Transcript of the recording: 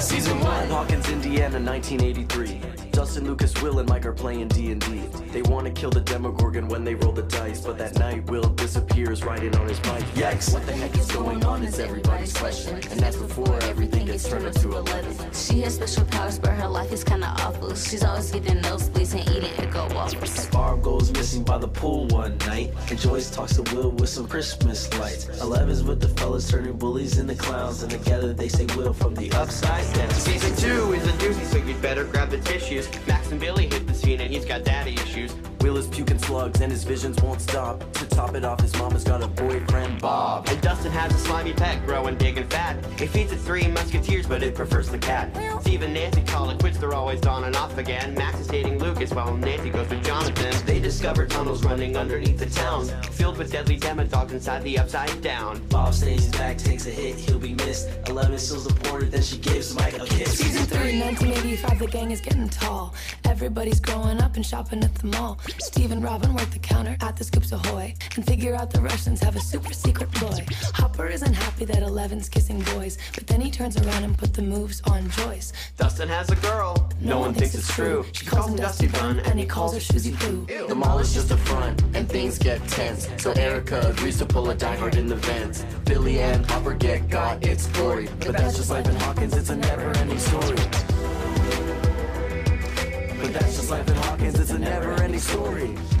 Season 1 Hawkins, Indiana, 1983 Dustin, Lucas, Will, and Mike are playing D&D They want to kill the Demogorgon when they roll the dice But that night, Will disappears riding on his bike Yikes, what the heck is going on is everybody's question And that's before everything gets turned into a letter She has special powers, but her life is kinda awful. She's always getting nosebleeds and eating Eggo waffles Missing by the pool one night And Joyce talks to Will with some Christmas lights Eleven's with the fellas turning bullies into clowns And together they say Will from the upside down Season 2 is a doozy, so you'd better grab the tissues. Max and Billy hit the scene and he's got daddy issues. Will is puking slugs and his visions won't stop To top it off, his mama's got a boyfriend, Bob And Dustin has a slimy pet growing big and fat. He feeds it three musketeers, but it prefers the cat. Steve and Nancy call it quits, they're always on and off again. Max is dating Lucas while Nancy goes with Jonathan. They discover tunnels running underneath the town, filled with deadly demodogs inside the upside down. Bob stays back, takes a hit, he'll be missed Eleven steals the portal, then she gives Mike a kiss 3, 1985, the gang is getting tall. Everybody's growing up and shopping at the mall. Steve and Robin work the counter at the Scoops Ahoy and figure out the Russians have a super secret ploy. Hopper isn't happy that Eleven's kissing boys, but then he turns around and put the moves on Joyce. Dustin has a girl, no, one thinks it's true. She calls him Dusty Bun and he calls her Susie Poo. The mall is just a front, and things get tense. So Erica agrees to pull a diehard in the vents. Billy and Hopper get got its glory But that's just life in Hawkins, it's a never-ending story. But that's just life in Hawkins, it's a never-ending story